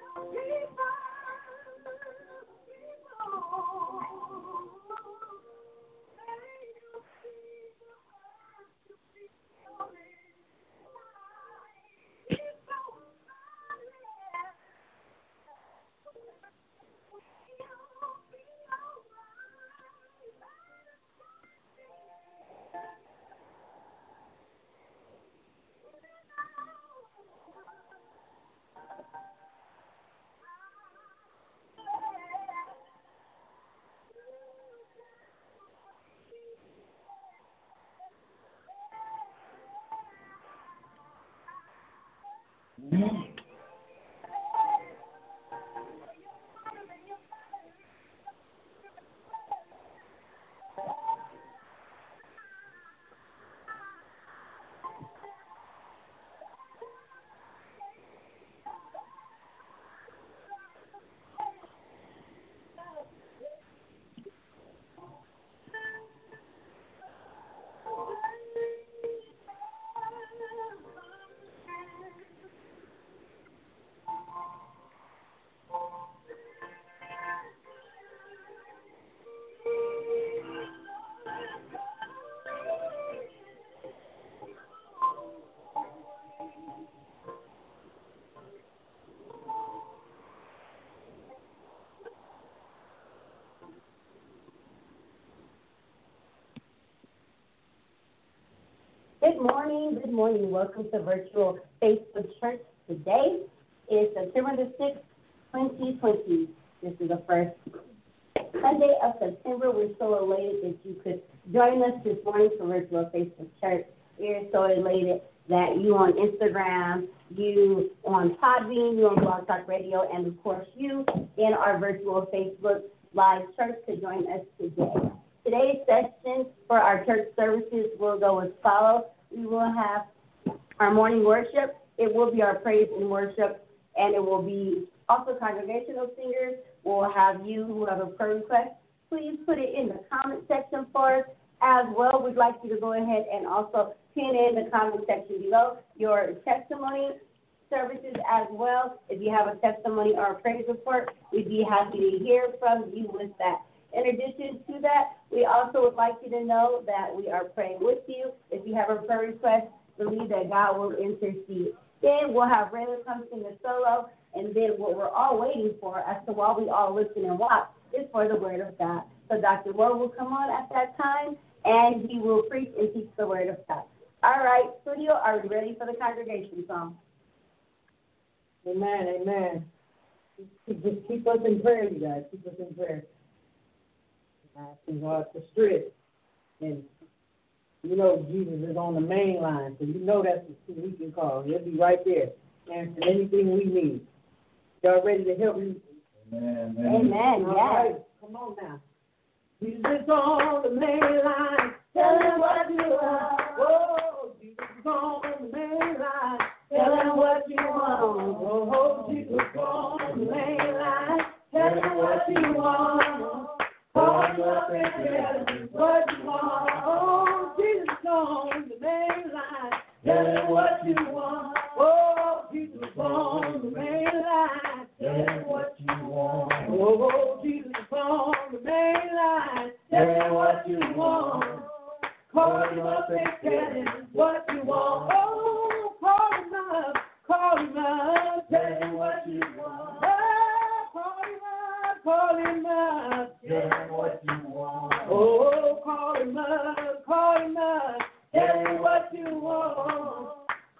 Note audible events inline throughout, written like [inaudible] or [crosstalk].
Yeah. Mm-hmm. Good morning, good morning. Welcome to Virtual Facebook Church. Today is September the 6th, 2020. This is the first Sunday of September. We're so elated that you could join us this morning for Virtual Facebook Church. We're so elated that you on Instagram, you on Podbean, you on Blog Talk Radio, and of course you in our virtual Facebook Live Church to join us today. Today's session for our church services will go as follows. We will have our morning worship. It will be our praise and worship, and it will be also congregational singers. We'll have you who have a prayer request. Please put it in the comment section for us as well. We'd like you to go ahead and also pin in the comment section below your testimony services as well. If you have a testimony or a praise report, we'd be happy to hear from you with that. In addition to that, we also would like you to know that we are praying with you. If you have a prayer request, believe that God will intercede. Then we'll have Raylan come sing a solo, and then what we're all waiting for, as to while we all listen and watch, is for the Word of God. So Dr. Ward will come on at that time, and he will preach and teach the Word of God. All right, studio, are we ready for the congregation song? Amen, amen. Just keep us in prayer, you guys. Keep us in prayer. Asking God for strength. And you know Jesus is on the main line, so you know that's who we can call. He'll be right there, answering anything we need. Y'all ready to help me? Amen. All Yes. right, come on now. Jesus is on the main line. Tell him what you want. Oh, Jesus is on the main line. Tell him what you want. Oh, Jesus is on the main line. Tell him what you want. What you want. Oh, Jesus on the what you want. Oh, Jesus on the what you want. Oh, Jesus on the what you want. Call him up and him what you want. Oh, call him up, call him up, tell him what you want. Call him up, tell him what you want. Oh, call him up, call him up, tell him what you want.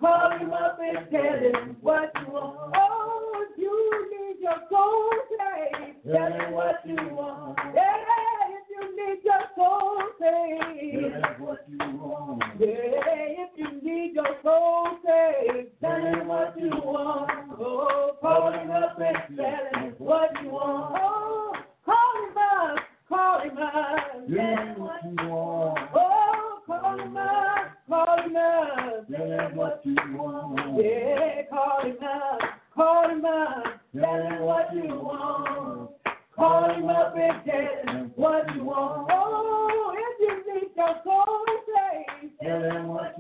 Call him up and tell him what you want. Oh, you need your soul saved. Tell him what you want. Yeah, need your soul saved. Him what you want. Yeah, if you need your soul saved. Tell him what you want. Oh, call him up and tell him what you want. Oh, call him up, call him up. Tell him what you want. Oh, call him up, call him up. Him what you want. Yeah, call him up, call him up. Tell him what you want. Call him up and tell what you want. Oh, if you need your soul saved, tell him what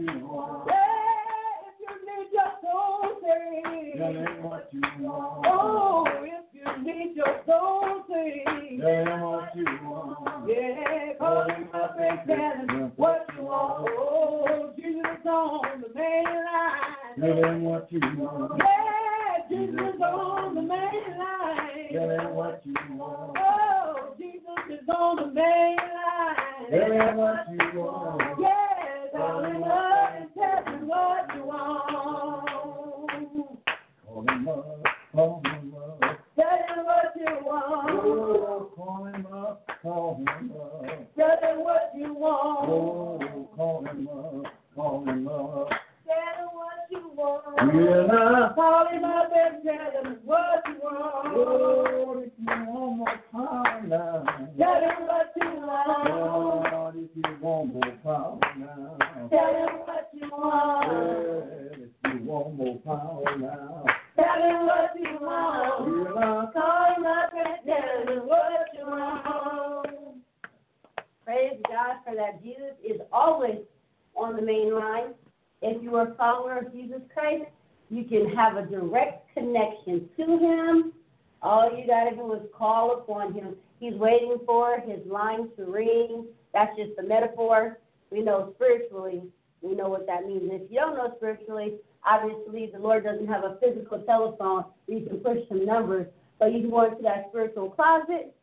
physical telephone where you can push some numbers, but you can go into that spiritual closet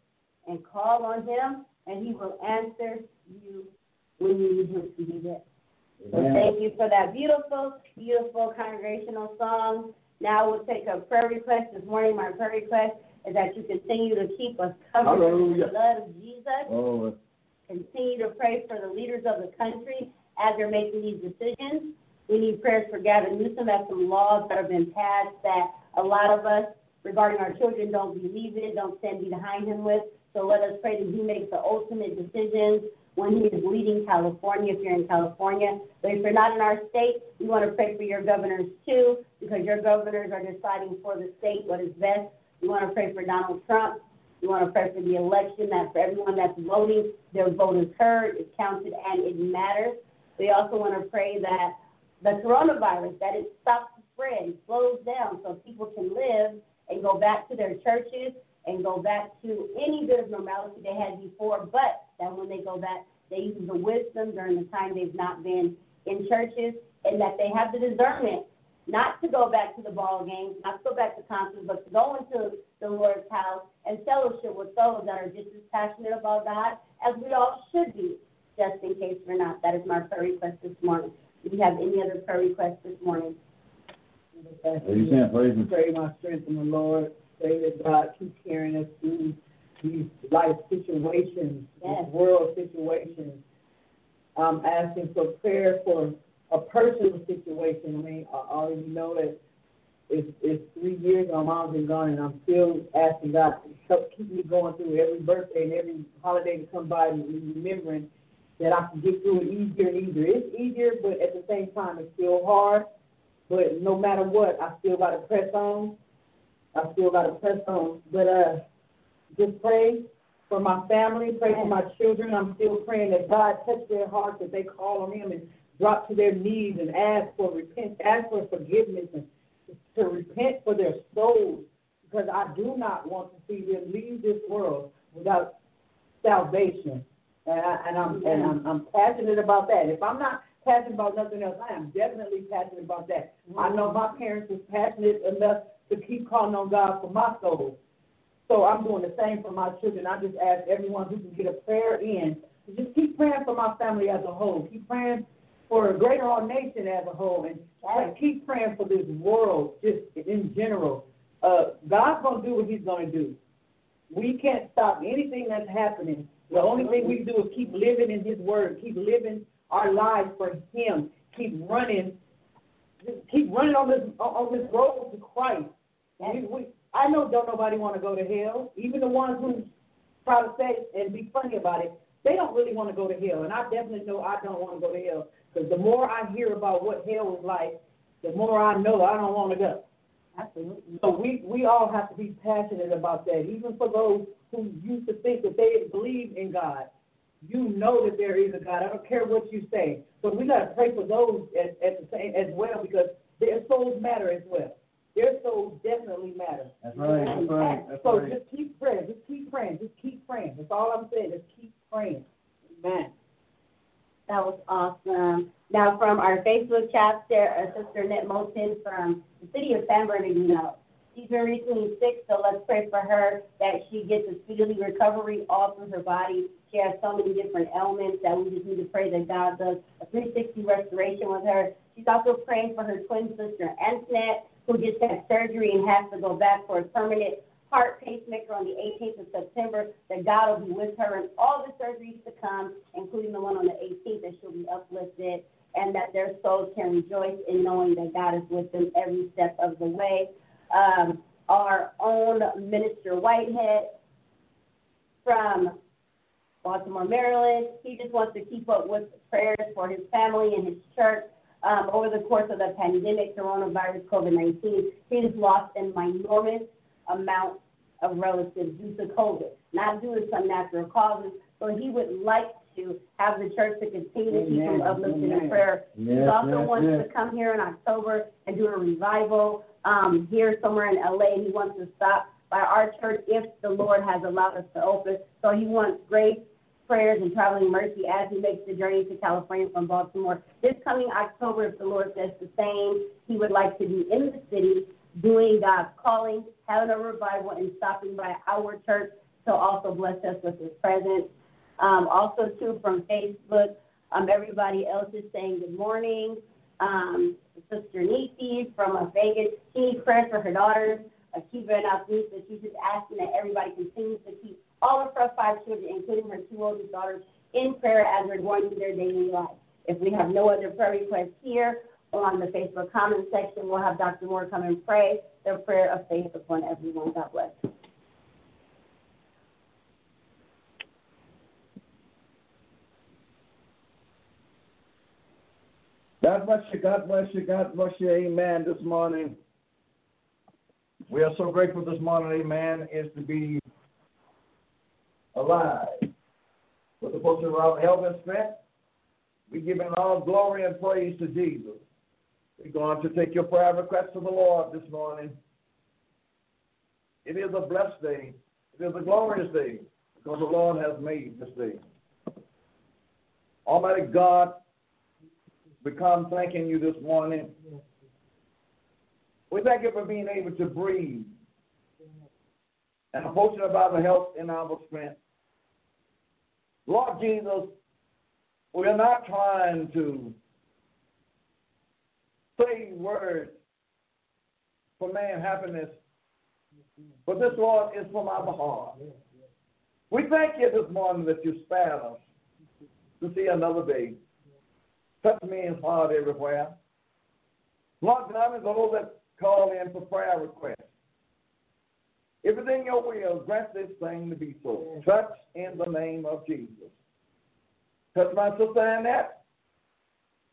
and call on Him, and He will answer you when you need Him to do that. So thank you for that beautiful, beautiful congregational song. Now we'll take a prayer request this morning. My prayer request is that you continue to keep us covered in the Hallelujah. blood of Jesus. Oh, Continue to pray for the leaders of the country as they're making these decisions. We need prayers for Gavin Newsom as some laws that have been passed that a lot of us regarding our children don't believe in, don't stand behind him with. So let us pray that he makes the ultimate decisions when he is leading California, if you're in California. But if you're not in our state, we want to pray for your governors too, because your governors are deciding for the state what is best. We want to pray for Donald Trump. We want to pray for the election, that for everyone that's voting, their vote is heard, is counted, and it matters. We also want to pray that the coronavirus, that it stops the spread, slows down so people can live and go back to their churches and go back to any bit of normality they had before, but that when they go back, they use the wisdom during the time they've not been in churches and that they have the discernment not to go back to the ball games, not to go back to concerts, but to go into the Lord's house and fellowship with those that are just as passionate about God as we all should be, just in case we're not. That is my prayer request this morning. Do we have any other prayer requests this morning? what you saying? Praise him. Pray my strength in the Lord. Pray that God keep carrying us through these life situations, Yes. these world situations. I'm asking for prayer for a personal situation. I mean, I already know that it's, it's three years my mom's been gone, and I'm still asking God to help keep me going through every birthday and every holiday to come by and remembering that I can get through it easier and easier. It's easier, but at the same time, it's still hard. But no matter what, I still got to press on. I still got to press on. But uh, just pray for my family, pray for my children. I'm still praying that God touch their hearts, that they call on Him and drop to their knees and ask for repent, ask for forgiveness, and to repent for their souls. Because I do not want to see them leave this world without salvation. And, I, and I'm and I'm, I'm passionate about that. If I'm not passionate about nothing else, I am definitely passionate about that. I know my parents was passionate enough to keep calling on God for my soul. So I'm doing the same for my children. I just ask everyone who can get a prayer in to just keep praying for my family as a whole. Keep praying for a greater our nation as a whole, and keep praying for this world just in general. Uh, God's gonna do what He's gonna do. We can't stop anything that's happening. The only thing we can do is keep living in His Word, keep living our lives for Him, keep running, just keep running on this on this road to Christ. We, we, I know don't nobody want to go to hell. Even the ones who try to say and be funny about it, they don't really want to go to hell. And I definitely know I don't want to go to hell because the more I hear about what hell is like, the more I know I don't want to go. Absolutely. So we we all have to be passionate about that. Even for those who used to think that they believe in God, you know that there is a God. I don't care what you say. But we got to pray for those at, at the same as well because their souls matter as well. Their souls definitely matter. That's right. That's right. That's So right. just keep praying. Just keep praying. Just keep praying. That's all I'm saying. Just keep praying. Amen. That was awesome. Now, from our Facebook chat, there, uh, Sister Annette Moulton from the city of San Bernardino. She's been recently sick, so let's pray for her that she gets a speedily recovery all through her body. She has so many different ailments that we just need to pray that God does a 360 restoration with her. She's also praying for her twin sister, Antoinette, who just had surgery and has to go back for a permanent heart pacemaker on the 18th of September, that God will be with her in all the surgeries to come, including the one on the 18th, that she'll be uplifted, and that their souls can rejoice in knowing that God is with them every step of the way. Um, our own Minister Whitehead from Baltimore, Maryland, he just wants to keep up with prayers for his family and his church. Um, over the course of the pandemic, coronavirus, COVID 19, he has lost an enormous amount of relatives due to COVID, not due to some natural causes. So he would like to have the church to continue to keep Amen. uplifted in prayer. he Yes, also yes, wants yes. to come here in October and do a revival um, here somewhere in LA. He wants to stop by our church if the Lord has allowed us to open. So he wants grace, prayers, and traveling mercy as he makes the journey to California from Baltimore. This coming October, if the Lord says the same, he would like to be in the city doing God's calling, having a revival, and stopping by our church to also bless us with his presence. Um, also, too, from Facebook, Um, everybody else is saying good morning. Um, Sister Nisi from uh, Vegas, she needs prayers for her daughters, Akiva and Alisa. She's just asking that everybody continues to keep all of her five children, including her two oldest daughters, in prayer as they're going through their daily life. If we have no other prayer requests here on the Facebook comment section, we'll have Dr. Moore come and pray the prayer of faith upon everyone. God bless. God bless you, God bless you, God bless you, amen, this morning. We are so grateful this morning, amen, is to be alive. With the of our health and strength, we giving all glory and praise to Jesus. We're going to take your prayer request to the Lord this morning. It is a blessed day. It is a glorious day because the Lord has made this day. Almighty God, we come thanking you this morning. We thank you for being able to breathe and a portion of our health and our strength. Lord Jesus, we are not trying to say words for man happiness, but this, Lord, is from our heart. We thank you this morning that you spared us to see another day. Touch me in heart everywhere. Lord God, and those that call in for prayer requests. If it's in your will, grant this thing to be so. Touch in the name of Jesus. Touch my sister Annette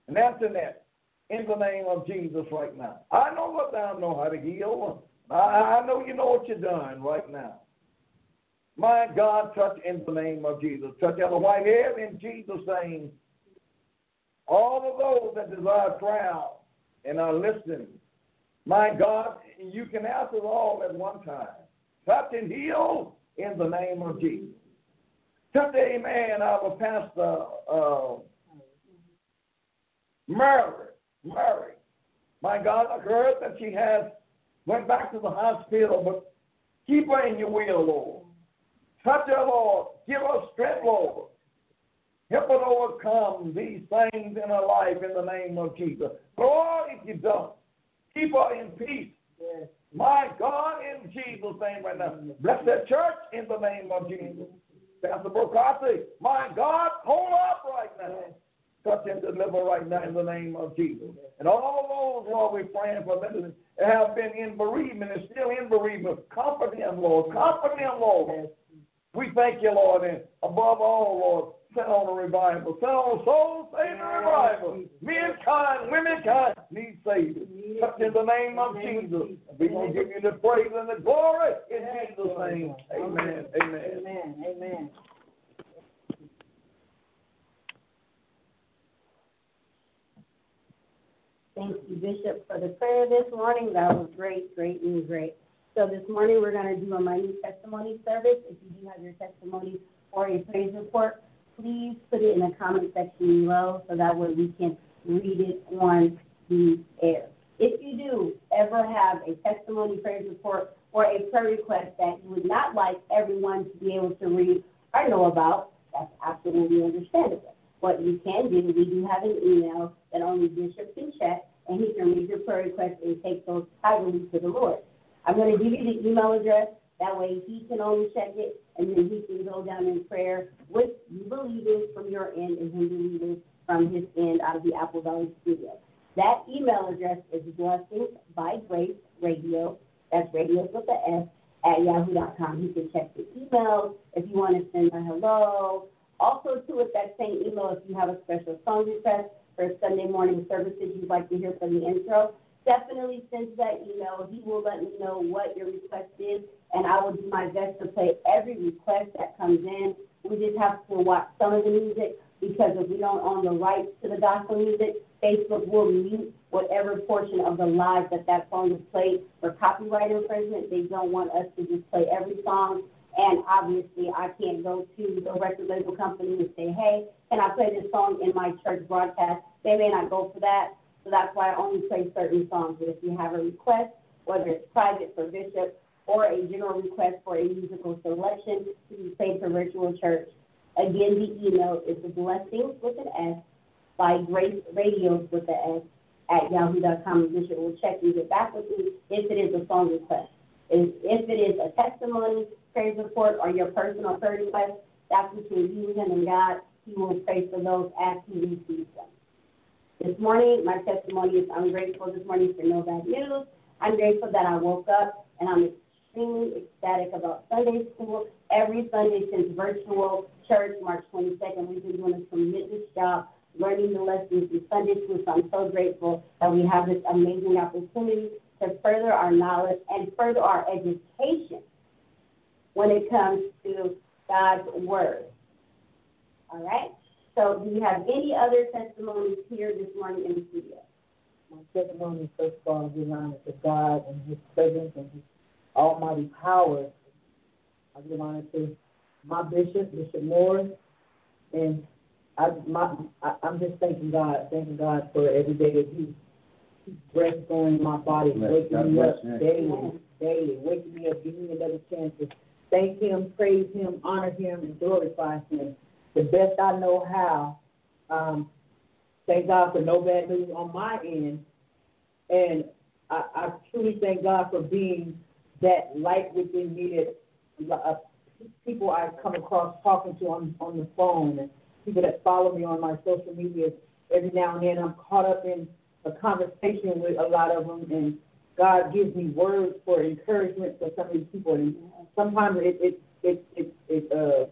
and Antoinette in the name of Jesus right now. I know what thou know how to heal. I, I know you know what you're doing right now. My God, touch in the name of Jesus. Touch Ella Whitehead in Jesus' name. All of those that desire prayer and are listening, my God, you can answer all at one time. Touch and heal in the name of Jesus. The amen, our pastor, uh, Mary, Mary. My God, I heard that she has went back to the hospital, but keep her in your will, Lord. Touch her, Lord. Give her strength, Lord. Help her to overcome these things in her life in the name of Jesus. Lord, if you don't, keep her in peace. Yes. My God, in Jesus' name right now. Bless that church in the name of Jesus. Pastor Brocati, my God, hold up right now. Touch and deliver right now in the name of Jesus. And all those, Lord, we're praying for them that have been in bereavement and still in bereavement. Comfort them, Lord. Comfort them, Lord. We thank you, Lord, and above all, Lord, send on a revival. Send on a soul saving revival. Mankind, womankind need saving. Touch in the name of Jesus. Going to give you the praise and the glory in Jesus' name. Amen. Amen. Amen. Amen. Thank you, Bishop, for the prayer this morning. That was great, great, and great. So this morning we're going to do a minute testimony service. If you do have your testimony or a praise report, please put it in the comment section below so that way we can read it on the air. If you do ever have a testimony, praise report, or a prayer request that you would not like everyone to be able to read or know about, that's absolutely understandable. What you can do, we do have an email that only Bishop can check, and he can read your prayer request and take those tidily to the Lord. I'm going to give you the email address. That way he can only check it, and then he can go down in prayer with you believing from your end and him believing from his end out of the Apple Valley studio. That email address is blessings by grace radio. That's radio with the S at yahoo.com. You can check the email if you want to send a hello. Also, too, with that same email, if you have a special song request for Sunday morning services you'd like to hear from the intro, definitely send that email. He will let me know what your request is, and I will do my best to play every request that comes in. We just have to watch some of the music because if we don't own the rights to the gospel music, Facebook will mute whatever portion of the live that that song is played for copyright infringement. They don't want us to just play every song. And obviously, I can't go to the record label company and say, hey, can I play this song in my church broadcast? They may not go for that. So that's why I only play certain songs. But if you have a request, whether it's private for Bishop or a general request for a musical selection be played for Virtual Church, again, the email is blessings with an S by Grace Radios with the S at yahoo.com. Bishop will check and get back with me if it is a song request. If, if it is a testimony, praise report, or your personal prayer request, that's between you, and God. He will pray for those as he receives them. This morning, my testimony is I'm grateful this morning for no bad news. I'm grateful that I woke up and I'm extremely ecstatic about Sunday school. Every Sunday since virtual church, March 22nd, we've been doing a tremendous job learning the lessons in Sunday school. So I'm so grateful that we have this amazing opportunity to further our knowledge and further our education when it comes to God's Word. All right? So, do you have any other testimonies here this morning in the studio? My testimony, first of all, I give honor to God and His presence and His almighty power. I give honor to my bishop, Bishop Morris, and I, my, I, I'm just thanking God, thanking God for every day that He He breath going my body, Bless- waking God me up you. daily, daily, waking me up, giving me another chance to thank Him, praise Him, honor Him, and glorify Him the best I know how. Um, thank God for no bad news on my end, and I, I truly thank God for being that light within me that uh, people I come across talking to on on the phone and people that follow me on my social media. Every now and then, I'm caught up in a conversation with a lot of them, and God gives me words for encouragement for some of these people. And sometimes it it it it, it uh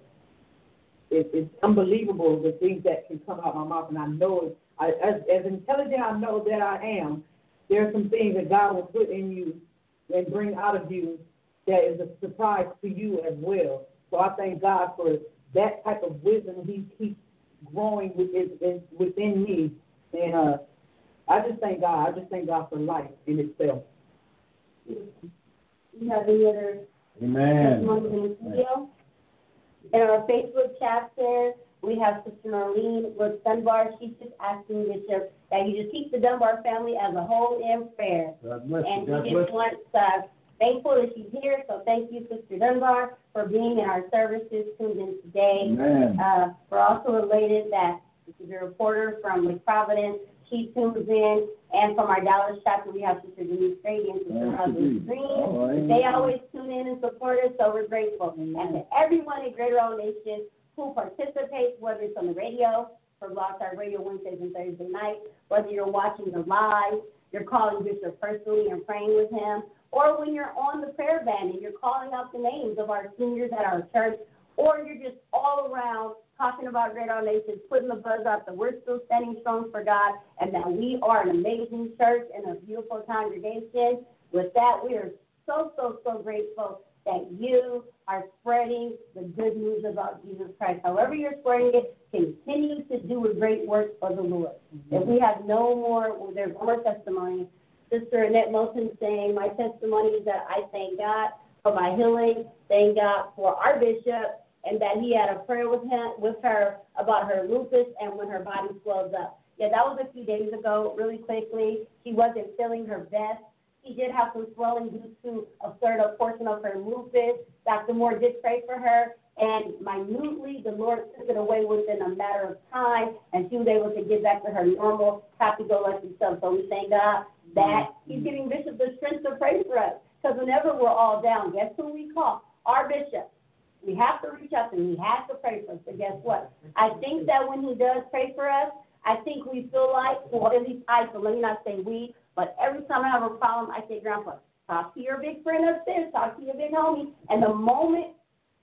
it, it's unbelievable the things that can come out my mouth, and I know. I, as, as intelligent I know that I am, there are some things that God will put in you and bring out of you that is a surprise to you as well. So I thank God for that type of wisdom He keeps growing within, within me, and uh, I just thank God. I just thank God for life in itself. You have any other Amen. testimonies in the studio? In our Facebook chapter, we have Sister Marlene with Dunbar. She's just asking Bishop that you just keep the Dunbar family as a whole in prayer. God bless you. And God bless just want, uh, thankful that she's here, so thank you, Sister Dunbar, for being in our services tuned in today. Amen. Uh, we're also related that this is a reporter from Lake Providence. She tunes in, and from our Dallas chapter, we have Sister Denise Grady and Sister Oh, Green. Right. They always tune in and support us, so we're grateful. And to everyone in Greater All Nation who participates, whether it's on the radio, for Blog Talk Radio Wednesdays and Thursday nights, whether you're watching the live, you're calling Bishop personally and praying with him, or when you're on the prayer band and you're calling out the names of our seniors at our church, or you're just all around talking about Great All Nations, putting the buzz out that we're still standing strong for God and that we are an amazing church and a beautiful congregation. With that, we are so, so, so grateful that you are spreading the good news about Jesus Christ. However you're spreading it, continue to do a great work for the Lord. Mm-hmm. If we have no more, well, there's more testimony. Sister Annette Moulton saying, my testimony is that I thank God for my healing, thank God for our bishop, and that he had a prayer with him with her about her lupus and when her body swells up. Yeah, that was a few days ago, really quickly. She wasn't feeling her best. She did have some swelling due to a third of portion of her lupus. Dr. Moore did pray for her, and minutely the Lord took it away within a matter of time, and she was able to get back to her normal, happy-go-lucky self. So we thank God that He's giving Bishop the strength to pray for us. Because whenever we're all down, guess who we call? Our bishop. We have to reach out to him. He has to pray for us. So guess what? I think that when he does pray for us, I think we feel like, well, at least I, so let me not say we, but every time I have a problem, I say, Grandpa, talk to your big friend upstairs, talk to your big homie. And the moment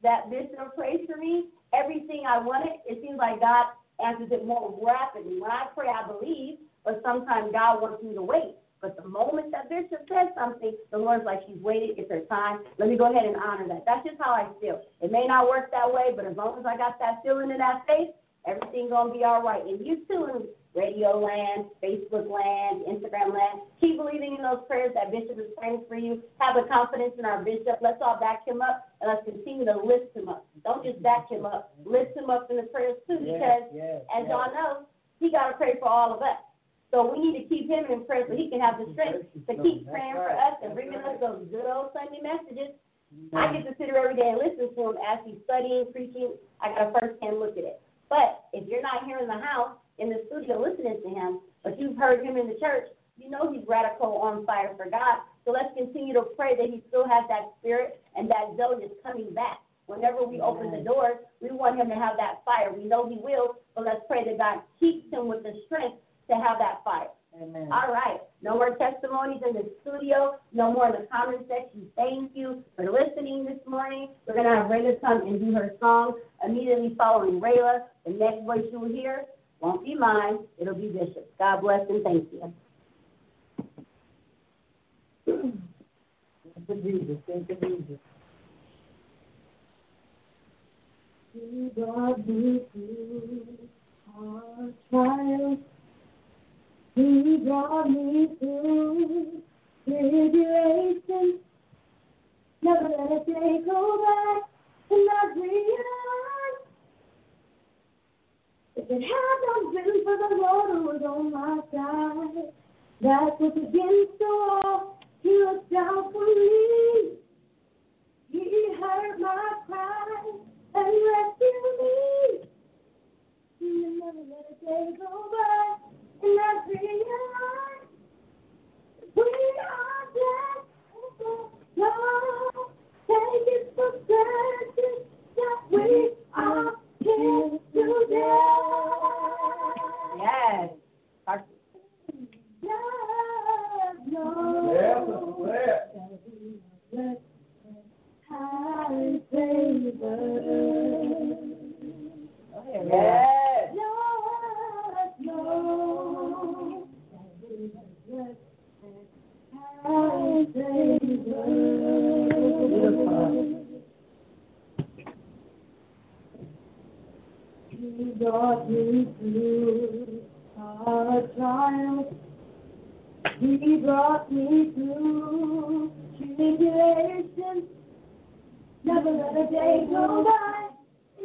that Bishop prays for me, everything I wanted, it seems like God answers it more rapidly. When I pray, I believe, but sometimes God wants me to wait. But the moment that Bishop says something, the Lord's like, she's waited, it's her time. Let me go ahead and honor that. That's just how I feel. It may not work that way, but as long as I got that feeling in that faith, everything's going to be all right. And you too, in radio land, Facebook land, Instagram land, keep believing in those prayers that Bishop is praying for you. Have a confidence in our Bishop. Let's all back him up, and let's continue to lift him up. Don't just back him up. Lift him up in the prayers too, because yes, as yes. y'all know, he got to pray for all of us. So we need to keep him in prayer so he can have the strength to keep praying for us and bringing us those good old Sunday messages. I get to sit here every day and listen to him as he's studying, preaching. I got a first hand look at it. But if you're not here in the house, in the studio listening to him, but you've heard him in the church, you know he's radical on fire for God. So let's continue to pray that he still has that spirit and that zeal is coming back. Whenever we open the doors, we want him to have that fire. We know he will, but let's pray that God keeps him with the strength to have that fire. Amen. All right. No more testimonies in the studio. No more in the comment section. Thank you for listening this morning. We're going to have Rayla come and do her song immediately following Rayla. The next voice you will hear won't be mine. It'll be Bishop. God bless and thank you. Thank you, Jesus. Thank you, Jesus. You brought me through hard trials. He brought me through tribulation. Never let a day go by and not realize if it had not been for the Lord who was on my side, that was against the oh wall. He looked out for me. He heard my cry and rescued me. He never let a day go by and I realize we are blessed. Lord, take it for granted that we are here today. Yes. Yes, Lord. Yes, Blessed highly favored. Yes. Yes, Lord. Blessed He brought me through hard trials. He brought me through tribulation. Never let a day go by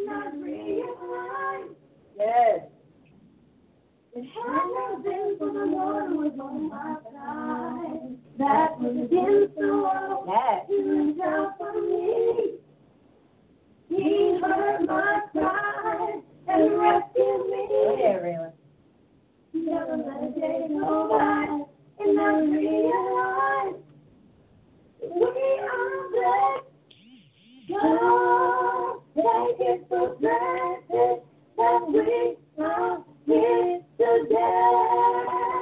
not realize Yes. it had not been for the Lord was on my side. That was against the world. Yes. He looked for me. He heard my cry and rescued me. Ahead, Rayla. Never let a day go by and I realize we are blessed. God, take it for granted that we are here today.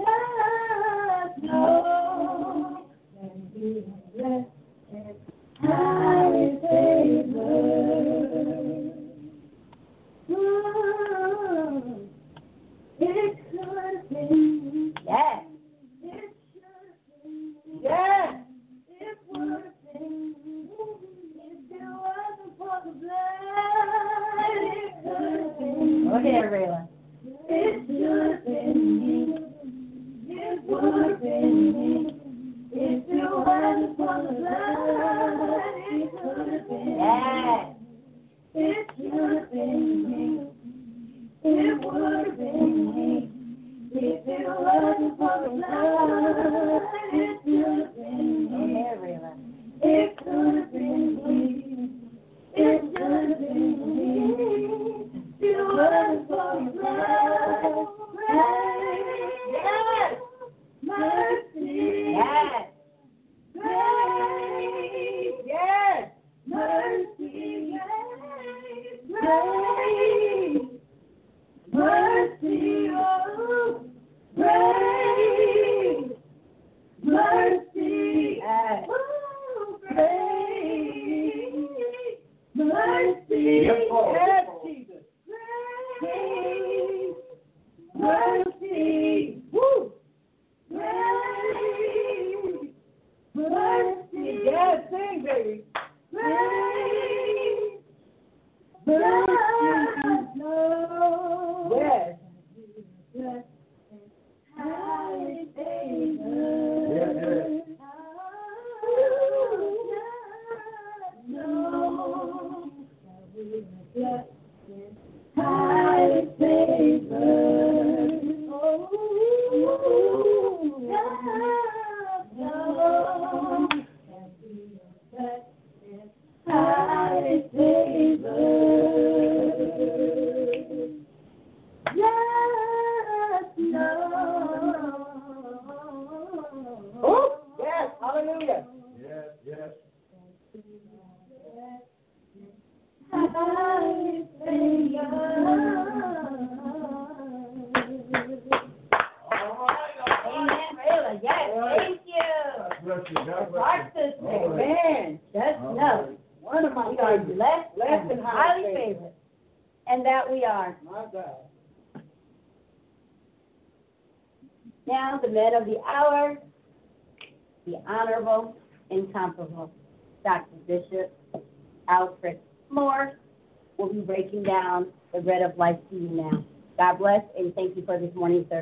Oh, just know favored. Oh, it could been. Yes. It should been. Yes. If it wasn't for the blood, it Rayla. It should have If love, it wasn't for the blood,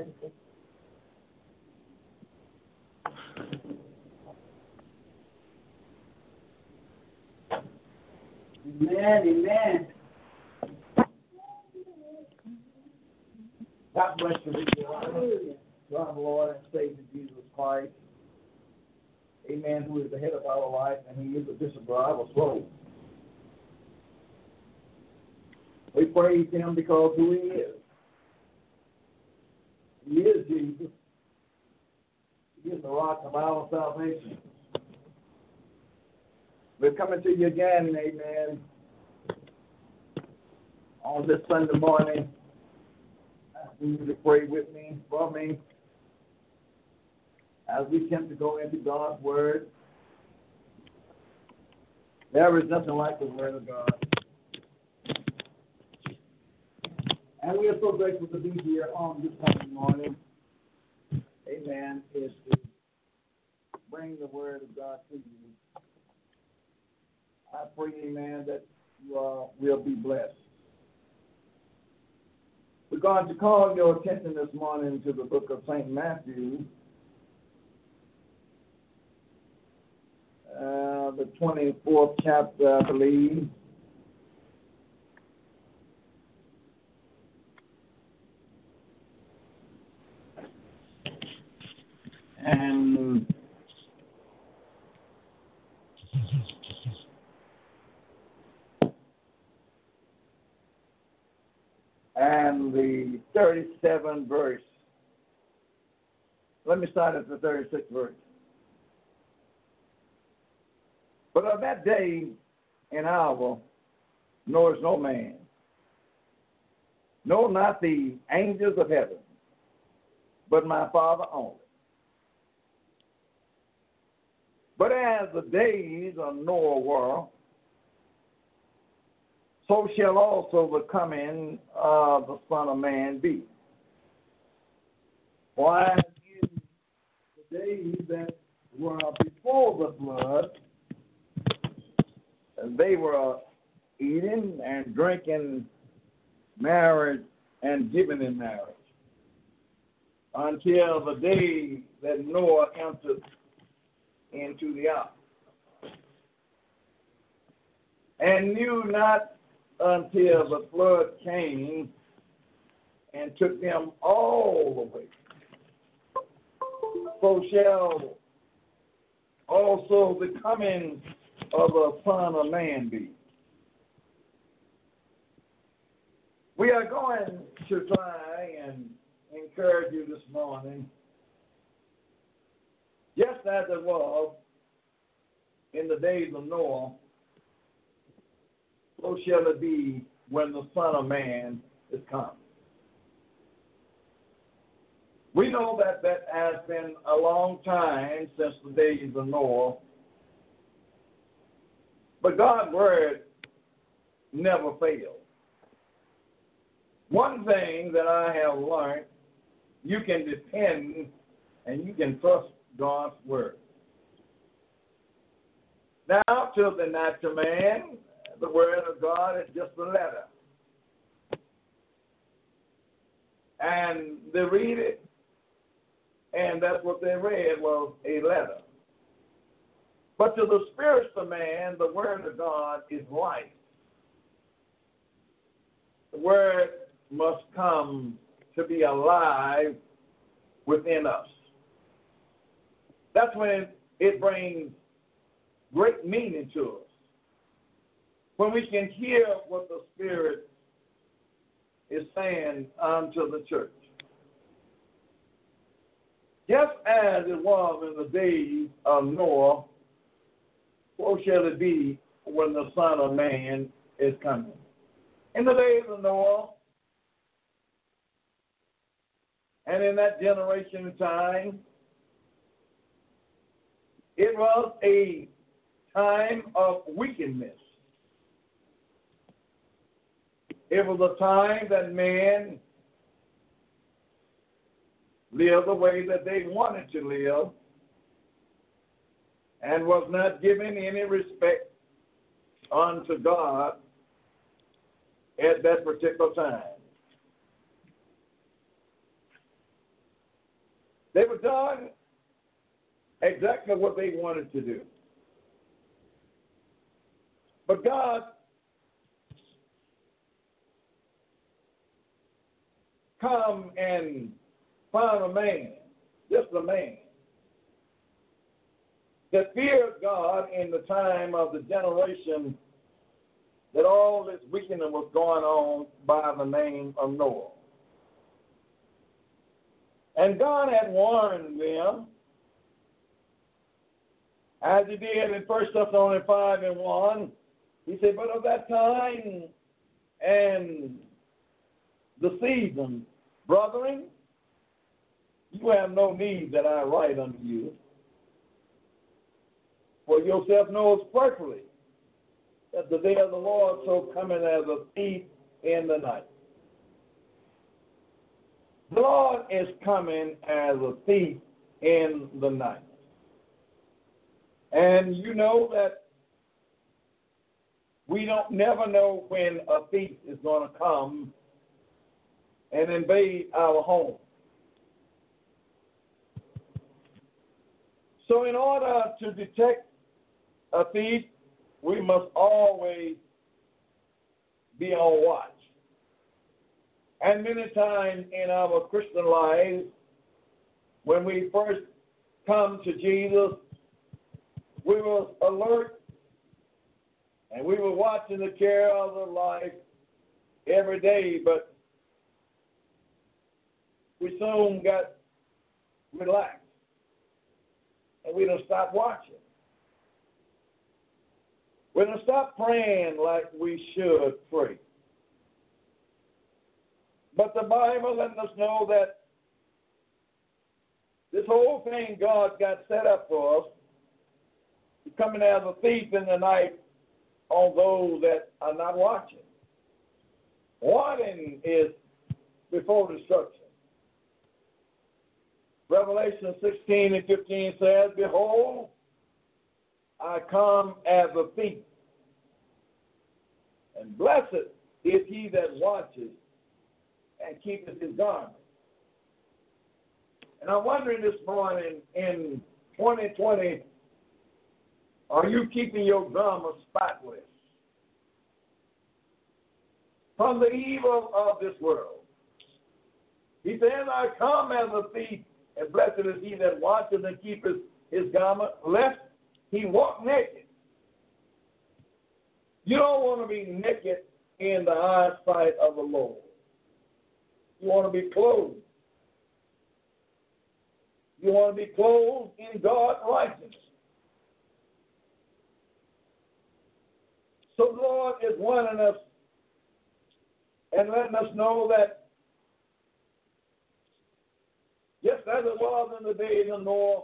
services. Amen. Amen. God bless you. honor. God, Lord and Savior Jesus Christ. Amen. Who is the head of our life and He is the bishop of our soul. We praise Him because who He is. He is Jesus. He is the rock of our salvation. We're coming to you again, amen, on this Sunday morning. Asking you to pray with me, for me, as we attempt to go into God's Word. There is nothing like the Word of God. And we are so grateful to be here on this Sunday morning. Amen. Is to bring the Word of God to you. I pray, amen, that you uh, will be blessed. We're going to call your attention this morning to the book of St. Matthew, uh, the 24th chapter, I believe. And and the 37th verse. Let me start at the 36th verse. But of that day and hour knows no man, no, not the angels of heaven, but my Father only. But as the days of Noah were, so shall also the coming of the Son of Man be. For in the days that were before the flood, they were eating and drinking, marriage and giving in marriage, until the day that Noah entered into the ark, and knew not until the flood came and took them all away. So shall also the coming of a Son of Man be. We are going to try and encourage you this morning, just as it was in the days of Noah so shall it be when the Son of Man is come. We know that that has been a long time since the days of Noah, but God's word never fails. One thing that I have learned, you can depend and you can trust God's word. Now, to the natural man, the word of God is just a letter. And they read it, and that's what they read was a letter. But to the spiritual man, the word of God is life. The word must come to be alive within us. That's when it brings great meaning to us when we can hear what the Spirit is saying unto the church. Just as it was in the days of Noah, so shall it be when the Son of Man is coming. In the days of Noah, and in that generation of time, It was a time of wickedness. It was a time that man lived the way that they wanted to live and was not given any respect unto God at that particular time. They were done exactly what they wanted to do. But God come and found a man, just a man, that feared God in the time of the generation that all this wickedness was going on by the name of Noah. And God had warned them, as he did in 1 Thessalonians 5 and 1. He said, But of that time and the season, brethren, you have no need that I write unto you. For yourself knows perfectly that the day of the Lord come in as a thief in the night. The Lord is coming as a thief in the night. And you know that we don't never know when a thief is going to come and invade our home. So, in order to detect a thief, we must always be on watch. And many times in our Christian lives, when we first come to Jesus, we were alert and we were watching the care of the life every day, but we soon got relaxed and we don't stop watching. We don't stop praying like we should pray. But the Bible lets us know that this whole thing God got set up for us coming as a thief in the night on those that are not watching. Warning is before destruction. Revelation 16 and 15 says, Behold, I come as a thief. And blessed is he that watches and keepeth his garment. And I'm wondering this morning in 2020, are you keeping your garment spotless from the evil of this world? He said, I come as a thief, and blessed is he that watches and keepeth his garment, lest he walk naked. You don't want to be naked in the eyesight of the Lord. You want to be clothed. You want to be clothed in God's righteousness. So the Lord is warning us and letting us know that just as it was in the days of Noah,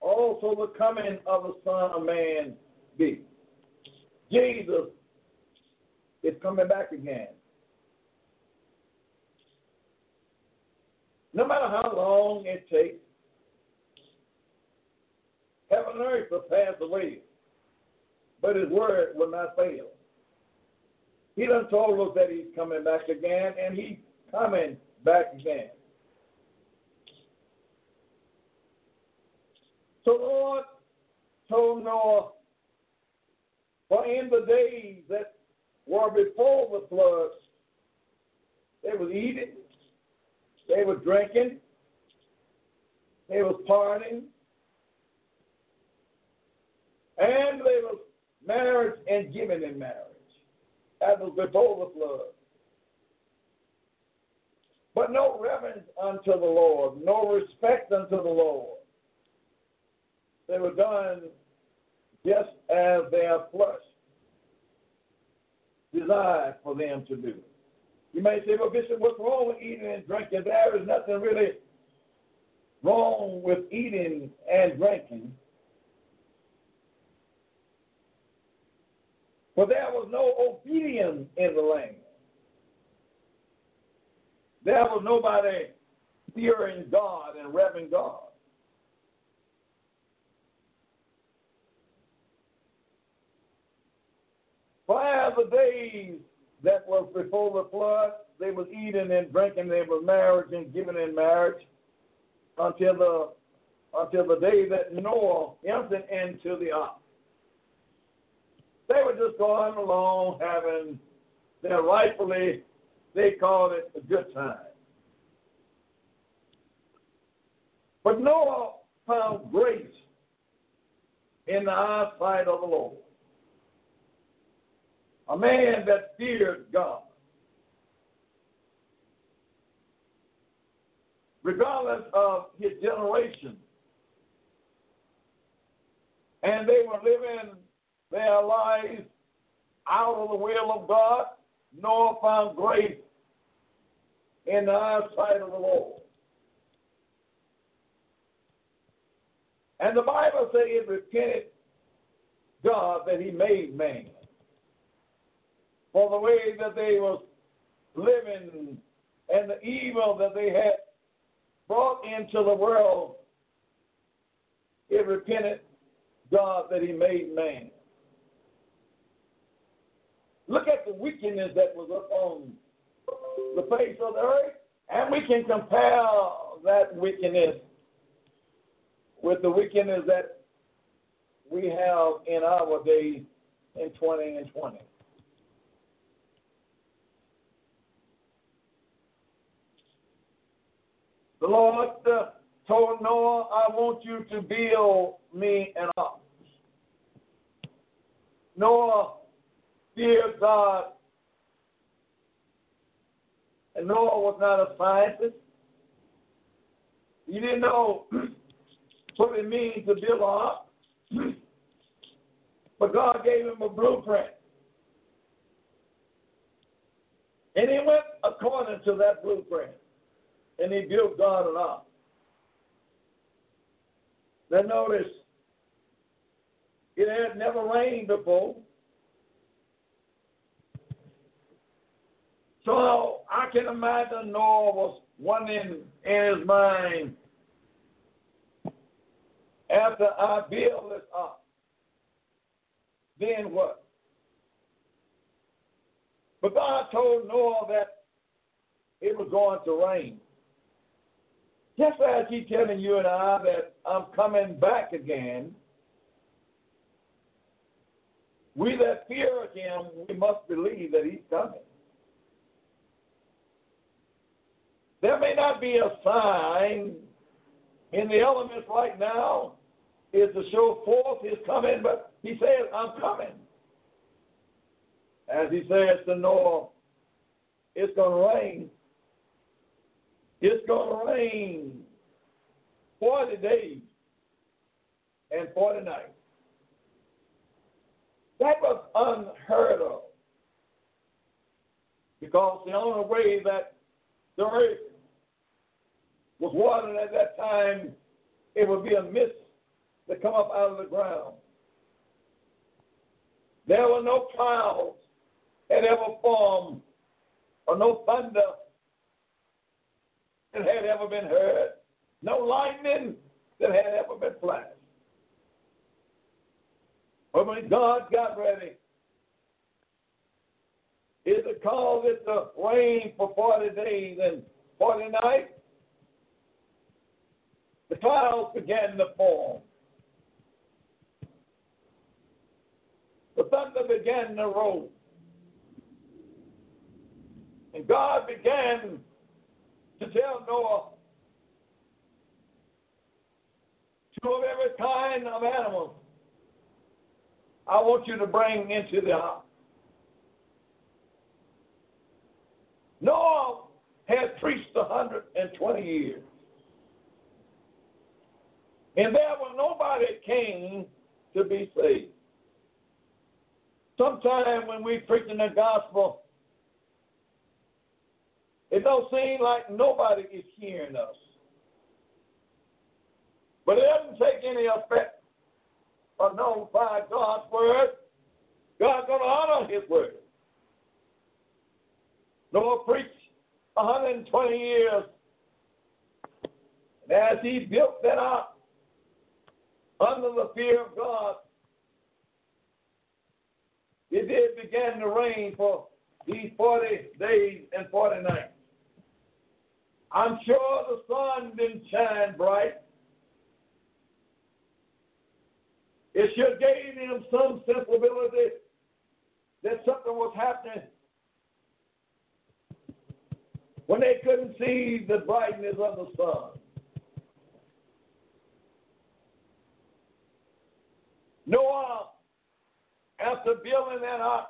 also the coming of the Son of Man be. Jesus is coming back again. No matter how long it takes, heaven and earth will pass away, but his word will not fail. He done told us that he's coming back again, and he's coming back again. So Lord told Noah, for in the days that were before the flood, they was eating, they were drinking, they was partying, and they was marriage and giving in marriage. That was the flood. But no reverence unto the Lord, no respect unto the Lord. They were done just as their flesh desired for them to do. You may say, well, Bishop, what's wrong with eating and drinking? There is nothing really wrong with eating and drinking For there was no obedience in the land. There was nobody fearing God and revering God. As the days that was before the flood, they was eating and drinking, they were marriage and giving in marriage until the until the day that Noah entered into the ark. They were just going along having their rightfully they called it a good time. But Noah found grace in the eyesight of the Lord. A man that feared God. Regardless of his generation. And they were living their lives out of the will of God. Noah found grace in the eyesight of the Lord. And the Bible says it repented God that he made man. For the way that they was living and the evil that they had brought into the world, it repented God that he made man. Look at the wickedness that was upon the face of the earth, and we can compare that wickedness with the wickedness that we have in our days in 20 and 20. The Lord told Noah, I want you to build me an ark. Noah feared God. And Noah was not a scientist. He didn't know [clears throat] what it means to build an ark. [clears throat] but God gave him a blueprint. And he went according to that blueprint. And he built God an ark. Now notice, it had never rained before. So I can imagine Noah was wondering in his mind, after I build this up, then what? But God told Noah that it was going to rain. Just as He's telling you and I that I'm coming back again, we that fear Him, we must believe that He's coming. There may not be a sign in the elements right now is to show forth his coming, but he says, I'm coming. As he says to Noah, it's going to rain. It's going to rain 40 days and 40 nights. That was unheard of. Because the only way that the earth was watered at that time, it would be a mist that come up out of the ground. There were no clouds that ever formed, or no thunder that had ever been heard, no lightning that had ever been flashed. But when God got ready, it caused it to rain for 40 days and 40 nights the clouds began to form. The thunder began to roll. And God began to tell Noah, two of every kind of animals I want you to bring into the ark. Noah had preached 120 years. And there was nobody came to be saved. Sometimes when we preaching the gospel, it don't seem like nobody is hearing us. But it doesn't take any effect of by God's word God's going to honor his word. Noah preached 120 years. And as he built that ark under the fear of God, it did begin to rain for these 40 days and 40 nights. I'm sure the sun didn't shine bright. It should gave them some sensibility that something was happening when they couldn't see the brightness of the sun. Noah, after building that ark,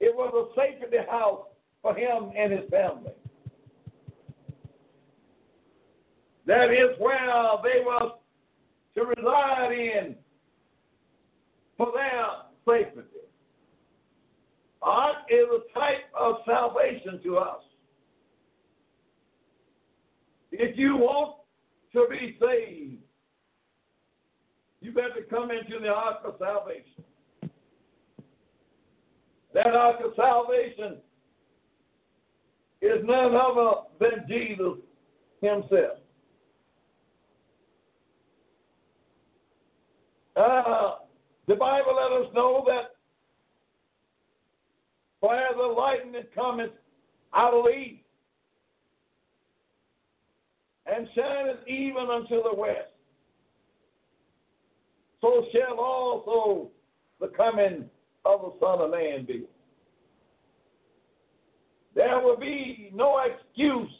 it was a safety house for him and his family. That is where they were to reside in for their safety. Ark is a type of salvation to us. If you want to be saved, you better come into the ark of salvation. That ark of salvation is none other than Jesus himself. Uh, the Bible let us know that where the lightning cometh out of the east, and shineth even unto the west, so shall also the coming of the Son of Man be. There will be no excuse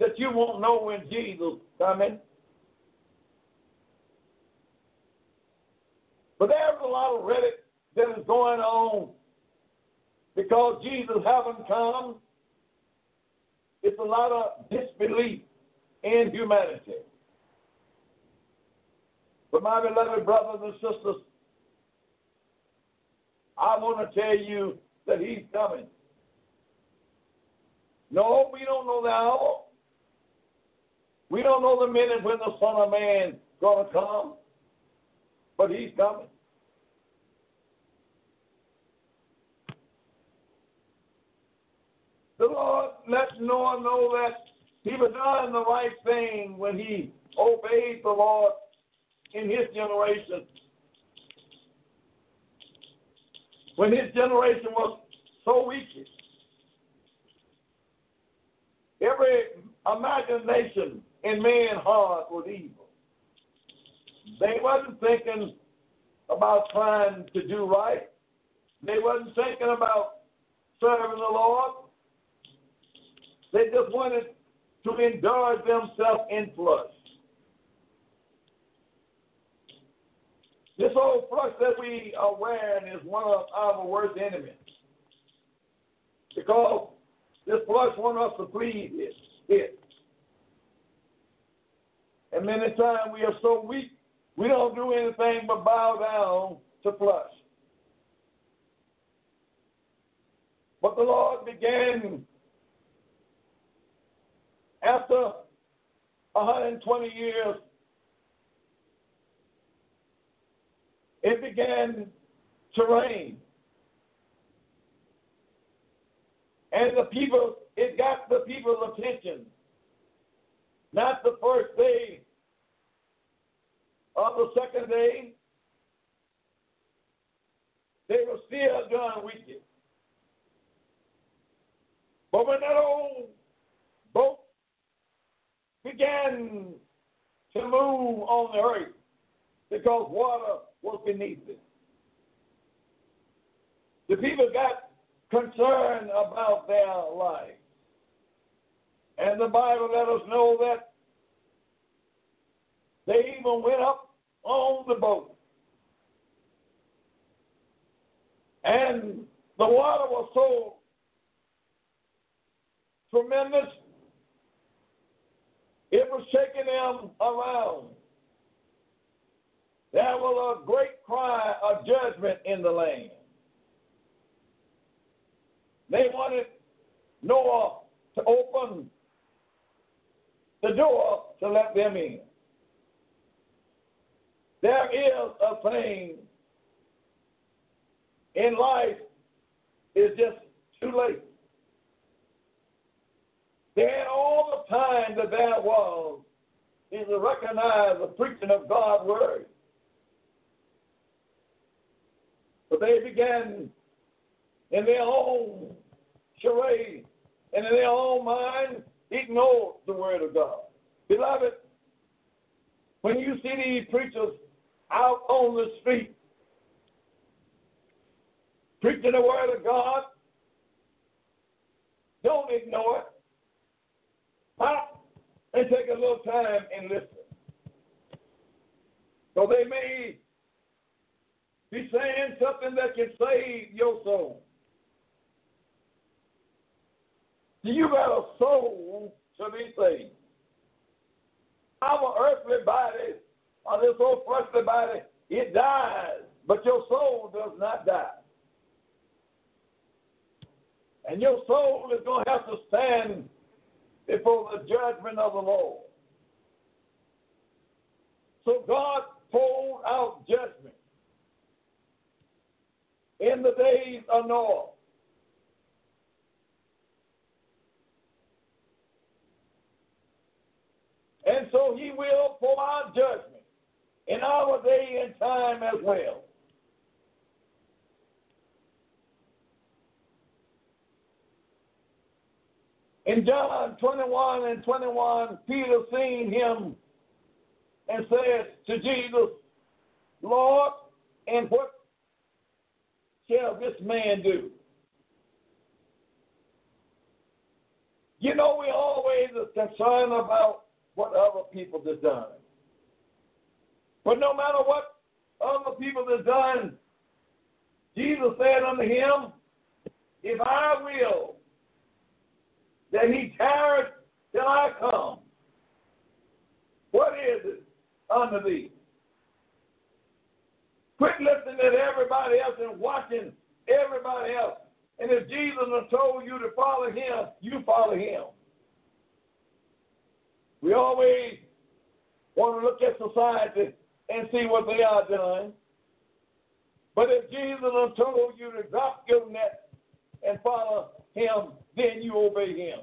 that you won't know when Jesus coming. But there's a lot of rhetoric that is going on because Jesus haven't come. It's a lot of disbelief in humanity. But my beloved brothers and sisters, I want to tell you that he's coming. No, we don't know the hour. We don't know the minute when the Son of Man is going to come, but he's coming. The Lord let Noah know that he was doing the right thing when he obeyed the Lord in his generation. When his generation was so wicked. Every imagination in man's heart was evil. They wasn't thinking about trying to do right. They wasn't thinking about serving the Lord. They just wanted to indulge themselves in flush. This old flush that we are wearing is one of our worst enemies. Because this flush wants us to please it. it. And many times we are so weak, we don't do anything but bow down to flush. But the Lord began after 120 years, it began to rain. And the people, it got the people's attention. Not the first day or the second day. They were still doing wicked. But when that old boat began to move on the earth because water was beneath it. The people got concerned about their life. And the Bible let us know that they even went up on the boat. And the water was so tremendous it was shaking them around. There was a great cry of judgment in the land. They wanted Noah to open the door to let them in. There is a thing in life is just too late. Had all the time that there was is to recognize the preaching of God's word. But they began in their own charade and in their own mind ignore the word of God. Beloved, when you see these preachers out on the street preaching the word of God, don't ignore it. Stop and take a little time and listen. So they may be saying something that can save your soul. You got a soul to be saved. Our earthly body, or this old fleshly body, it dies, but your soul does not die. And your soul is going to have to stand before the judgment of the Lord. So God poured out judgment in the days of Noah. And so he will pour out judgment in our day and time as well. In John 21 and 21, Peter seen him and said to Jesus, Lord, and what shall this man do? You know, we always are concerned about what other people have done. But no matter what other people have done, Jesus said unto him, If I will that he tarried till I come, what is it unto thee? Quit listening to everybody else and watching everybody else. And if Jesus has told you to follow him, you follow him. We always want to look at society and see what they are doing. But if Jesus has told you to drop your net and follow him, then you obey him.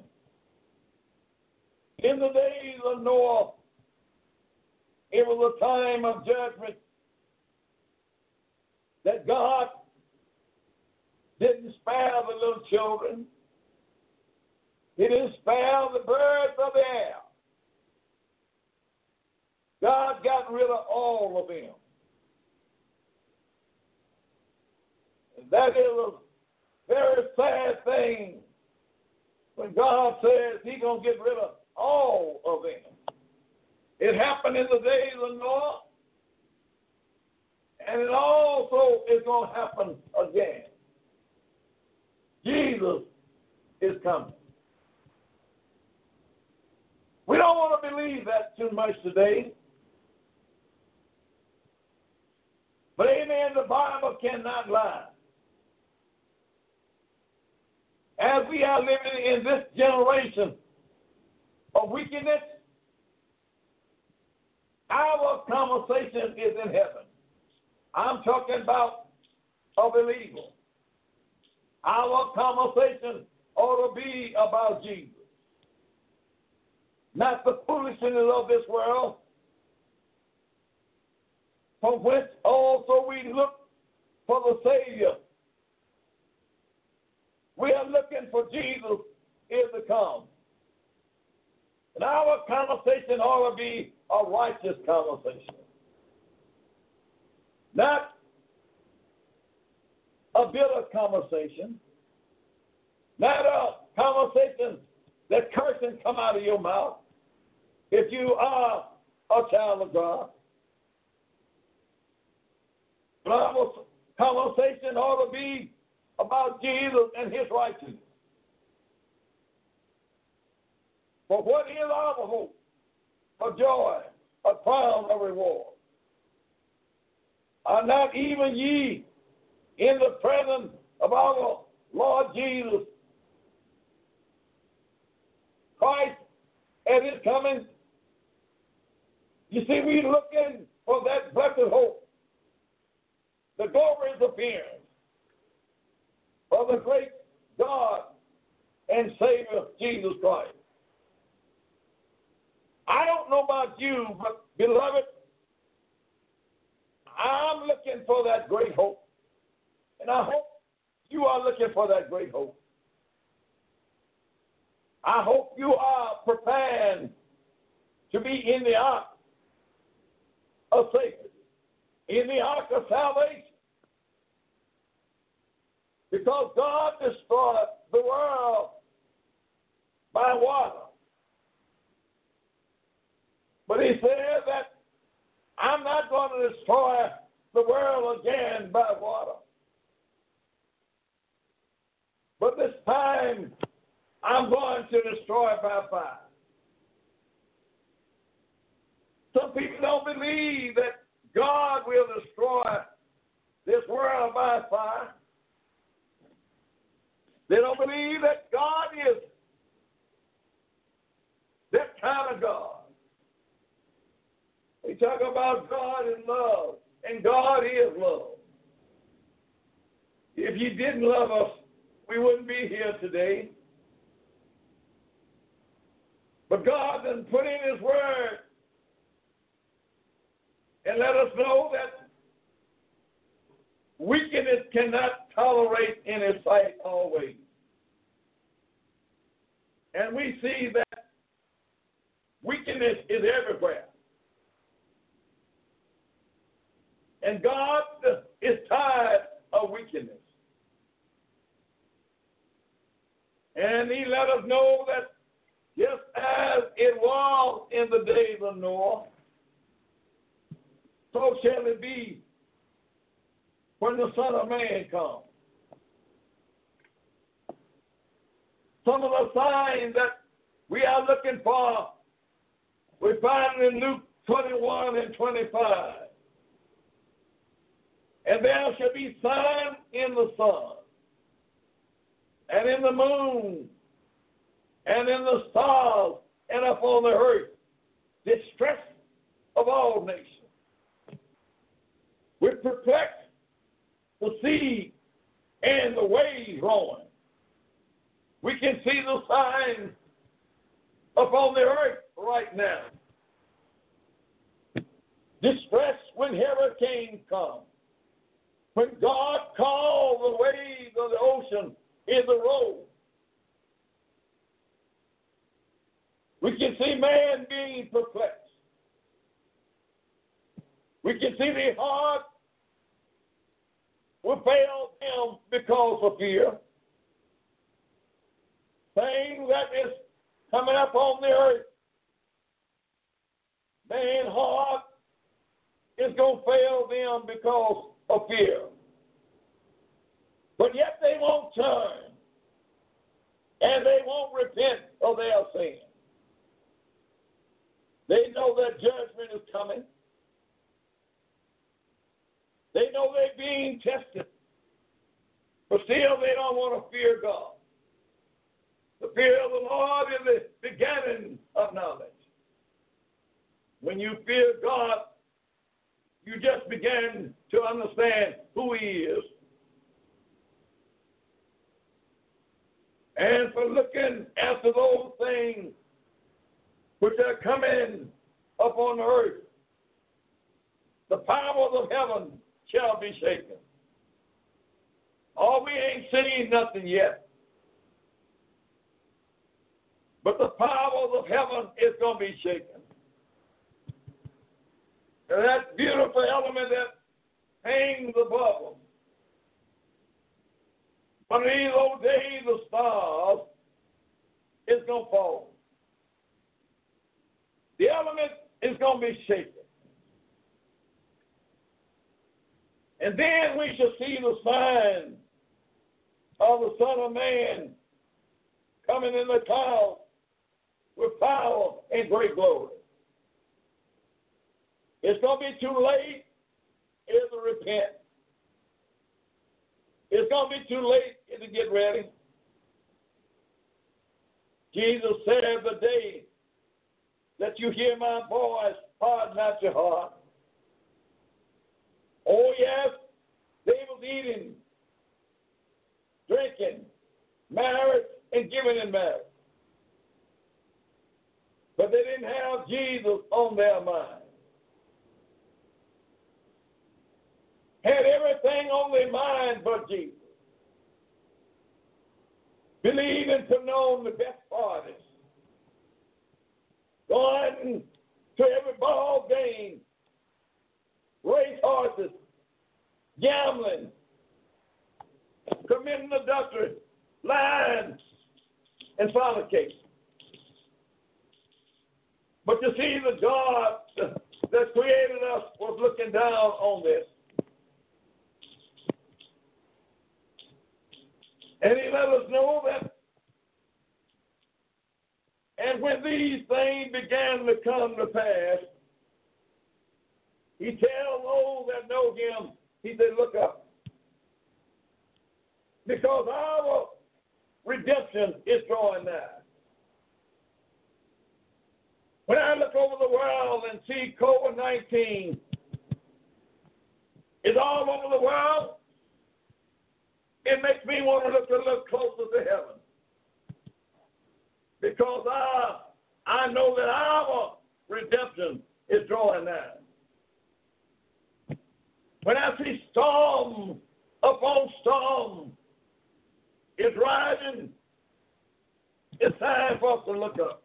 In the days of Noah, it was a time of judgment that God didn't spare the little children. He didn't spare the birds of the air. God got rid of all of them. And that is a very sad thing when God says He's going to get rid of all of them. It happened in the days of Noah, and it also is going to happen again. Jesus is coming. We don't want to believe that too much today. But amen, the Bible cannot lie. As we are living in this generation of wickedness, our conversation is in heaven. I'm talking about a believer. Our conversation ought to be about Jesus. Not the foolishness of this world, from whence also we look for the Savior. We are looking for Jesus is to come. And our conversation ought to be a righteous conversation. Not a bitter conversation. Not a conversation that cursing come out of your mouth if you are a child of God. But our conversation ought to be about Jesus and his righteousness. For what is our hope? A joy, a crown of reward. Are not even ye in the presence of our Lord Jesus Christ at his coming? You see, we're looking for that blessed hope, the glorious appearance of the great God and Savior Jesus Christ. I don't know about you, but beloved, I'm looking for that great hope. And I hope you are looking for that great hope. I hope you are prepared to be in the ark of safety, in the ark of salvation. Because God destroyed the world by water. But he said that I'm not going to destroy the world again by water. But this time, I'm going to destroy by fire. Some people don't believe that God will destroy this world by fire. They don't believe that God is that kind of God. We talk about God and love, and God is love. If He didn't love us, we wouldn't be here today. But God then put in His Word and let us know that wickedness cannot tolerate in His sight always. And we see that wickedness is everywhere. And God is tired of wickedness. And He let us know that just as it was in the days of Noah, so shall it be when the Son of Man comes. Some of the signs that we are looking for, we find in Luke 21 and 25. And there shall be signs in the sun, and in the moon, and in the stars, and upon the earth, distress of all nations. With perplexed the sea and the waves rolling. We can see the signs upon the earth right now. Distress when hurricanes come. When God called the waves of the ocean in the road. We can see man being perplexed. We can see the heart will fail him because of fear. Things that is coming up on the earth. Man heart is going to fail them because of fear. But yet they won't turn. And they won't repent of their sin. They know that judgment is coming. They know they're being tested. But still, they don't want to fear God. The fear of the Lord is the beginning of knowledge. When you fear God, you just begin to understand who He is. And for looking after those things which are coming upon the earth, the powers of heaven shall be shaken. Oh, we ain't seen nothing yet. But the powers of heaven is going to be shaken. And that beautiful element that hangs above them. One of these old days, the stars is going to fall. The element is going to be shaken. And then we shall see the sign of the Son of Man coming in the clouds with power and great glory. It's going to be too late to repent. It's going to be too late to get ready. Jesus said the day that you hear my voice, harden not your heart. Oh, yes, they was eating, drinking, marriage and giving in marriage. But they didn't have Jesus on their mind. Had everything on their mind but Jesus. Believing to know the best parties. Going to every ball game, race horses, gambling, committing adultery, lying, and fornication. But you see, the God that created us was looking down on this. And he let us know that. And when these things began to come to pass, he tells those that know him, he said, Look up. Because our redemption is drawing nigh. When I look over the world and see COVID 19 is all over the world, it makes me want to look a little closer to heaven. Because I, I know that our redemption is drawing nigh. When I see storm upon storm is rising, it's time for us to look up.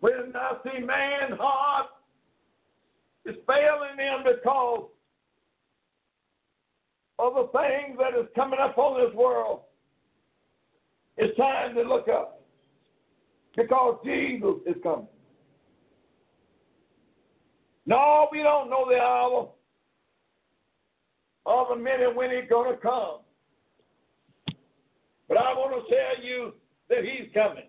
When I see man's heart is failing him because of the things that is coming up on this world, it's time to look up because Jesus is coming. No, we don't know the hour or the minute when he's going to come. But I want to tell you that he's coming.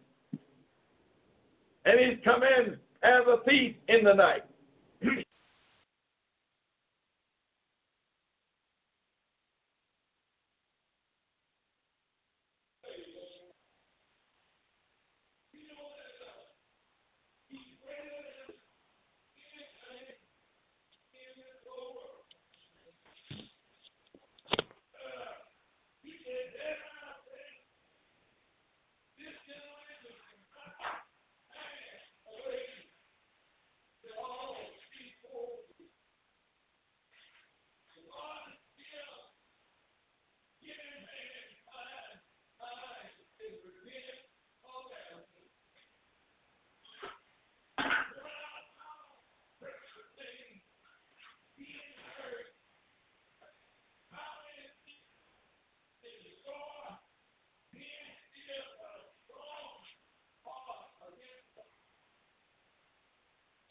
And he's coming as a thief in the night.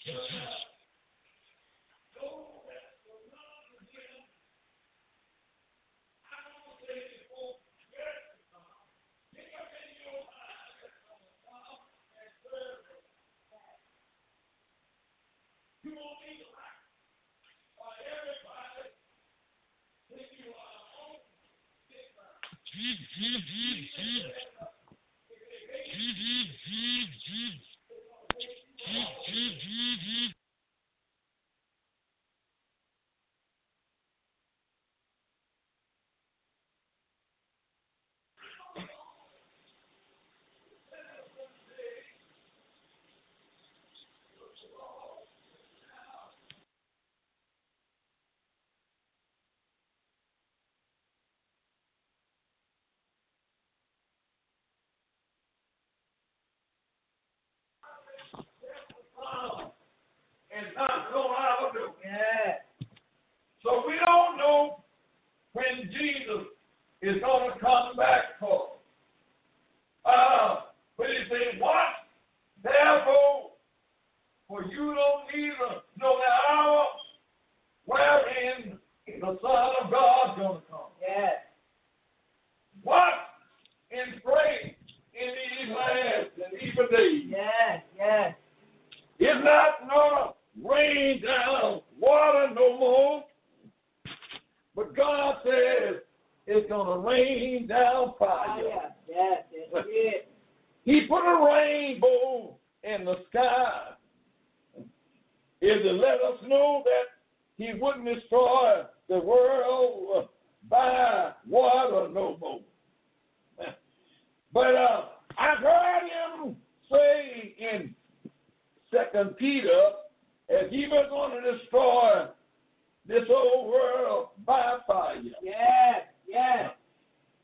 Jesus. And not know how to do. Yeah. So we don't know when Jesus is going to come back for. Uh, but he said, what? Therefore, for you don't either know the hour wherein the Son of God is going to come. Yes. What? And pray in these last and evil days. Yes. Yes. It's not gonna rain down water no more. But God says it's gonna rain down fire. Fire. Yes. Yes. Yes. [laughs] He put a rainbow in the sky is to let us know that he wouldn't destroy the world by water no more. [laughs] But uh, I heard him say in Second Peter, as he was going to destroy this whole world by fire. Yes, yes.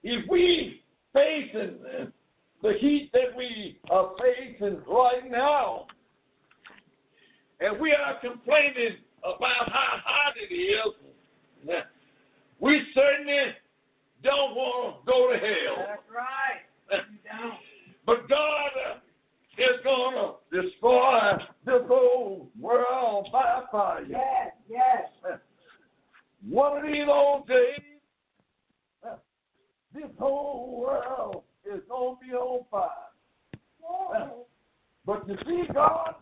If we facing the heat that we are facing right now, and we are complaining about how hot it is, we certainly don't want to go to hell. That's right. But God is to destroy this whole world by fire. Yes, yes. One of these old days, this whole world is to be on fire. But you see, God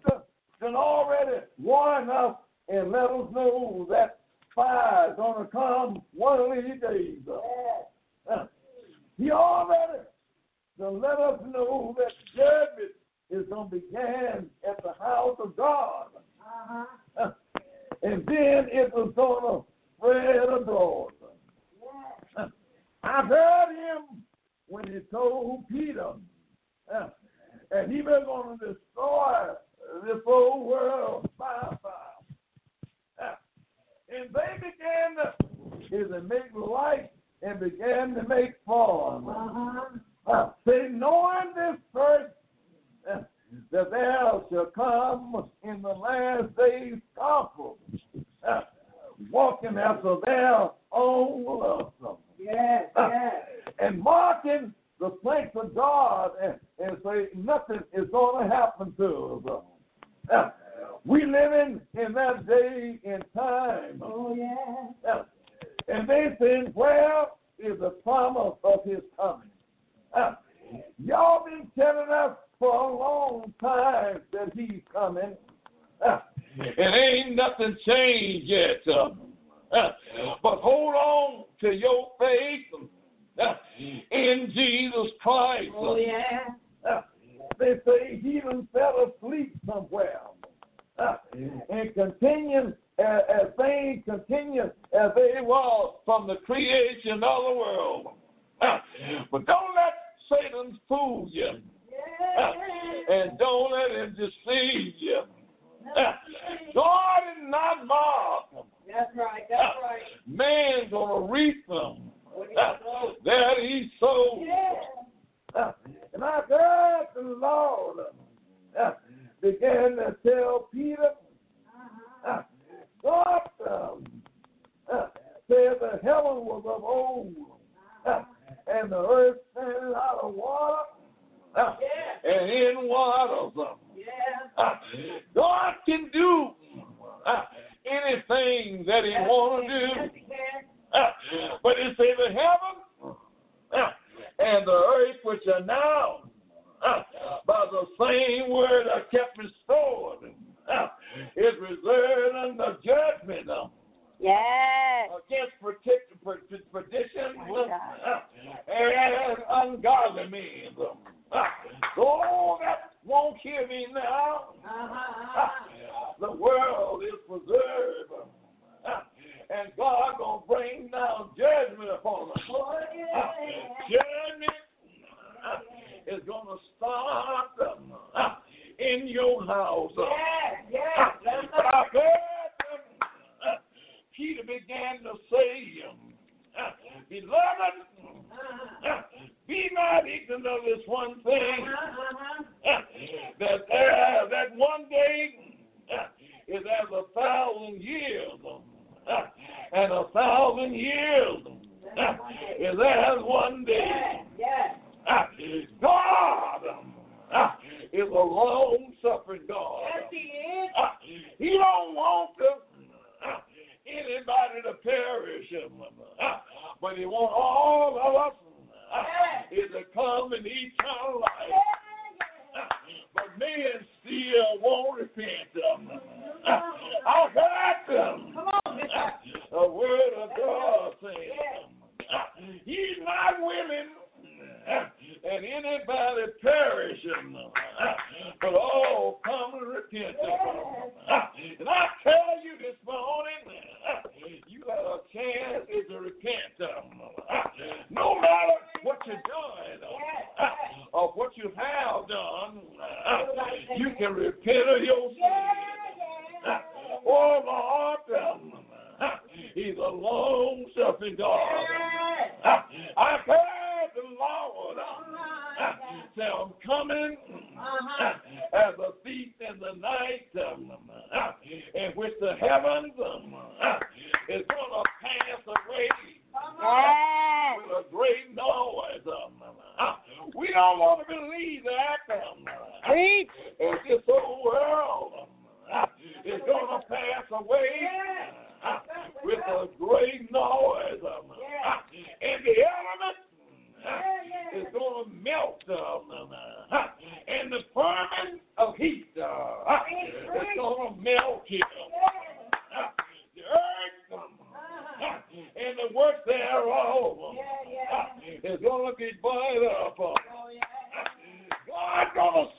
can already warn us and let us know that fire is to come one of these days. He already done let us know that judgment is going to begin at the house of God. Uh-huh. Uh, and then it was going to spread abroad. Uh, I heard him when he told Peter, uh, and he was going to destroy this whole world by fire. Uh, and they began to, is to make light and began to make form. Uh-huh. Uh, say, knowing this first, that there shall come in the last days scoffers, [laughs] walking after their own lust, Yes, [laughs] yes. and marking the planks of God, and, and say nothing is going to happen to us. Uh, [laughs] we living in that day and time. Oh, yeah. And they said, Where is the promise of his coming? Y'all been telling us for a long time that he's coming. [laughs] Uh, and ain't nothing changed yet. Uh, uh, but hold on to your faith uh, in Jesus Christ. Oh, yeah. Uh, they say he done fell asleep somewhere. And continue as, as things continue as they were from the creation of the world. But don't let Satan fool you. And don't let him deceive you. [laughs] God is not mocked. That's right, that's right. Man's gonna reap them. What do you know? that he sowed. Yeah. [laughs] And I heard the Lord [laughs] began to tell Peter, uh, God uh, said the heaven was of old, uh, and the earth standing out of water, and in. Uh, Yeah. uh, [laughs] God can do anything that He want to do. Yes, he can. [laughs] But it say the heaven and the earth which are now by the same word are kept restored is reserved unto judgment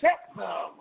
Set them,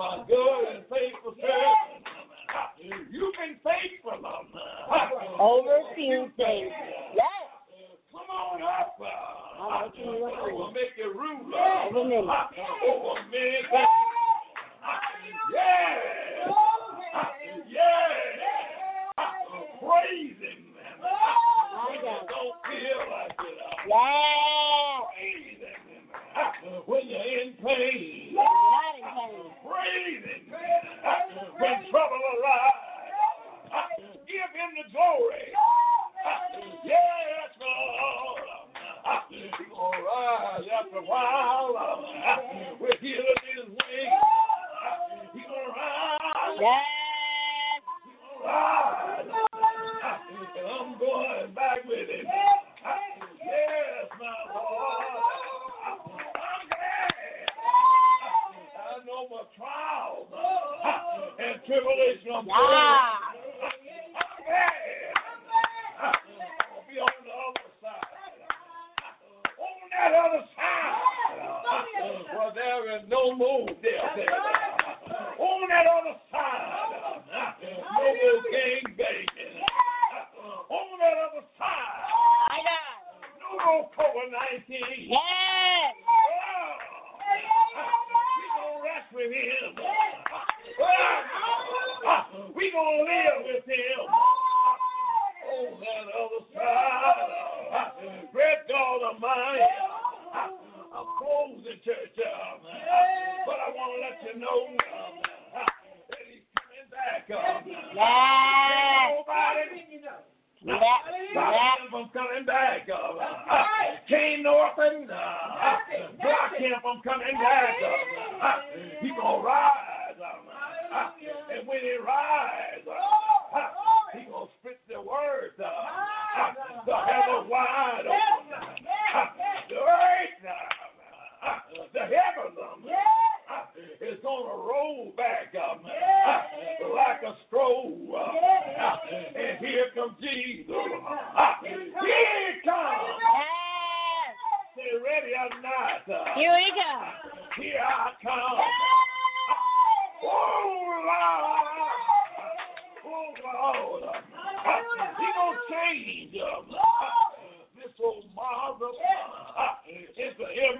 my good and faithful servant. You've been faithful uh, over a few things. Yes. Come on up. Uh, I will make you ruler. Yes.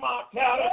mortality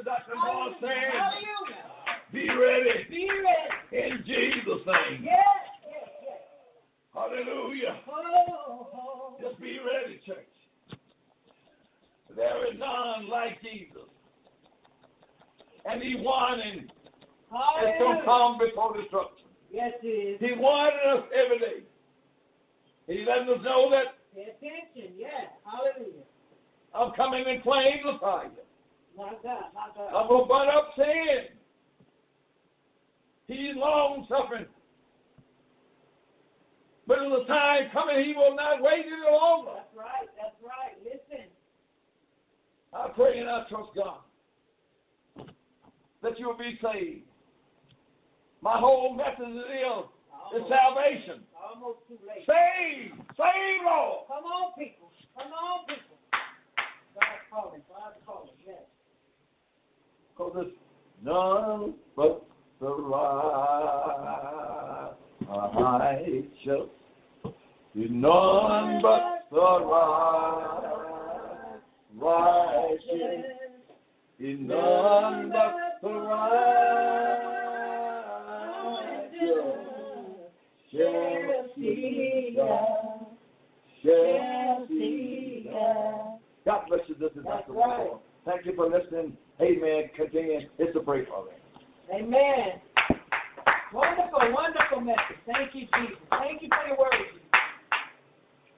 The Dr. Moore saying, be ready Be ready. in Jesus' name. Yes, yes, yes. Hallelujah. Oh, oh. oh. Just be ready, church. There is none like Jesus. And he it's going to come before destruction. Yes, it is. He warning us every day. He letting us know that Pay attention. Yes. Hallelujah. I'm coming in flames of fire. My God, my God. I'm going to burn up sin. He's long suffering. But in the time coming, he will not wait any longer. That's right. That's right. Listen. I pray and I trust God that you'll be saved. My whole message is is salvation. Almost too late. Save, save, Lord. Come on, people. Come on, people. God's calling. God's calling. Yes. Because it's none but the righteous. It's none but the right, righteous. It's none but the righteous. Shall see God. Shall see God. God bless you. This is Dr. right. Moore. Thank you for listening. Amen. Continue. It's a break for me. Amen. Wonderful, wonderful message. Thank you, Jesus. Thank you for your word.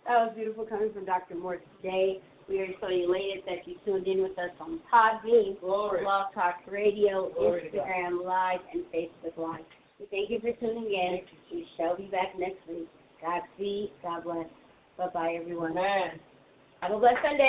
That was beautiful coming from Dr. Moore today. We are so elated that you tuned in with us on Podbean, Glory. Blog Talk Radio, Glory. Instagram Live, and Facebook Live. We thank you for tuning in. We shall be back next week. Godspeed. God bless. Bye bye, everyone. Amen. Have a blessed Sunday.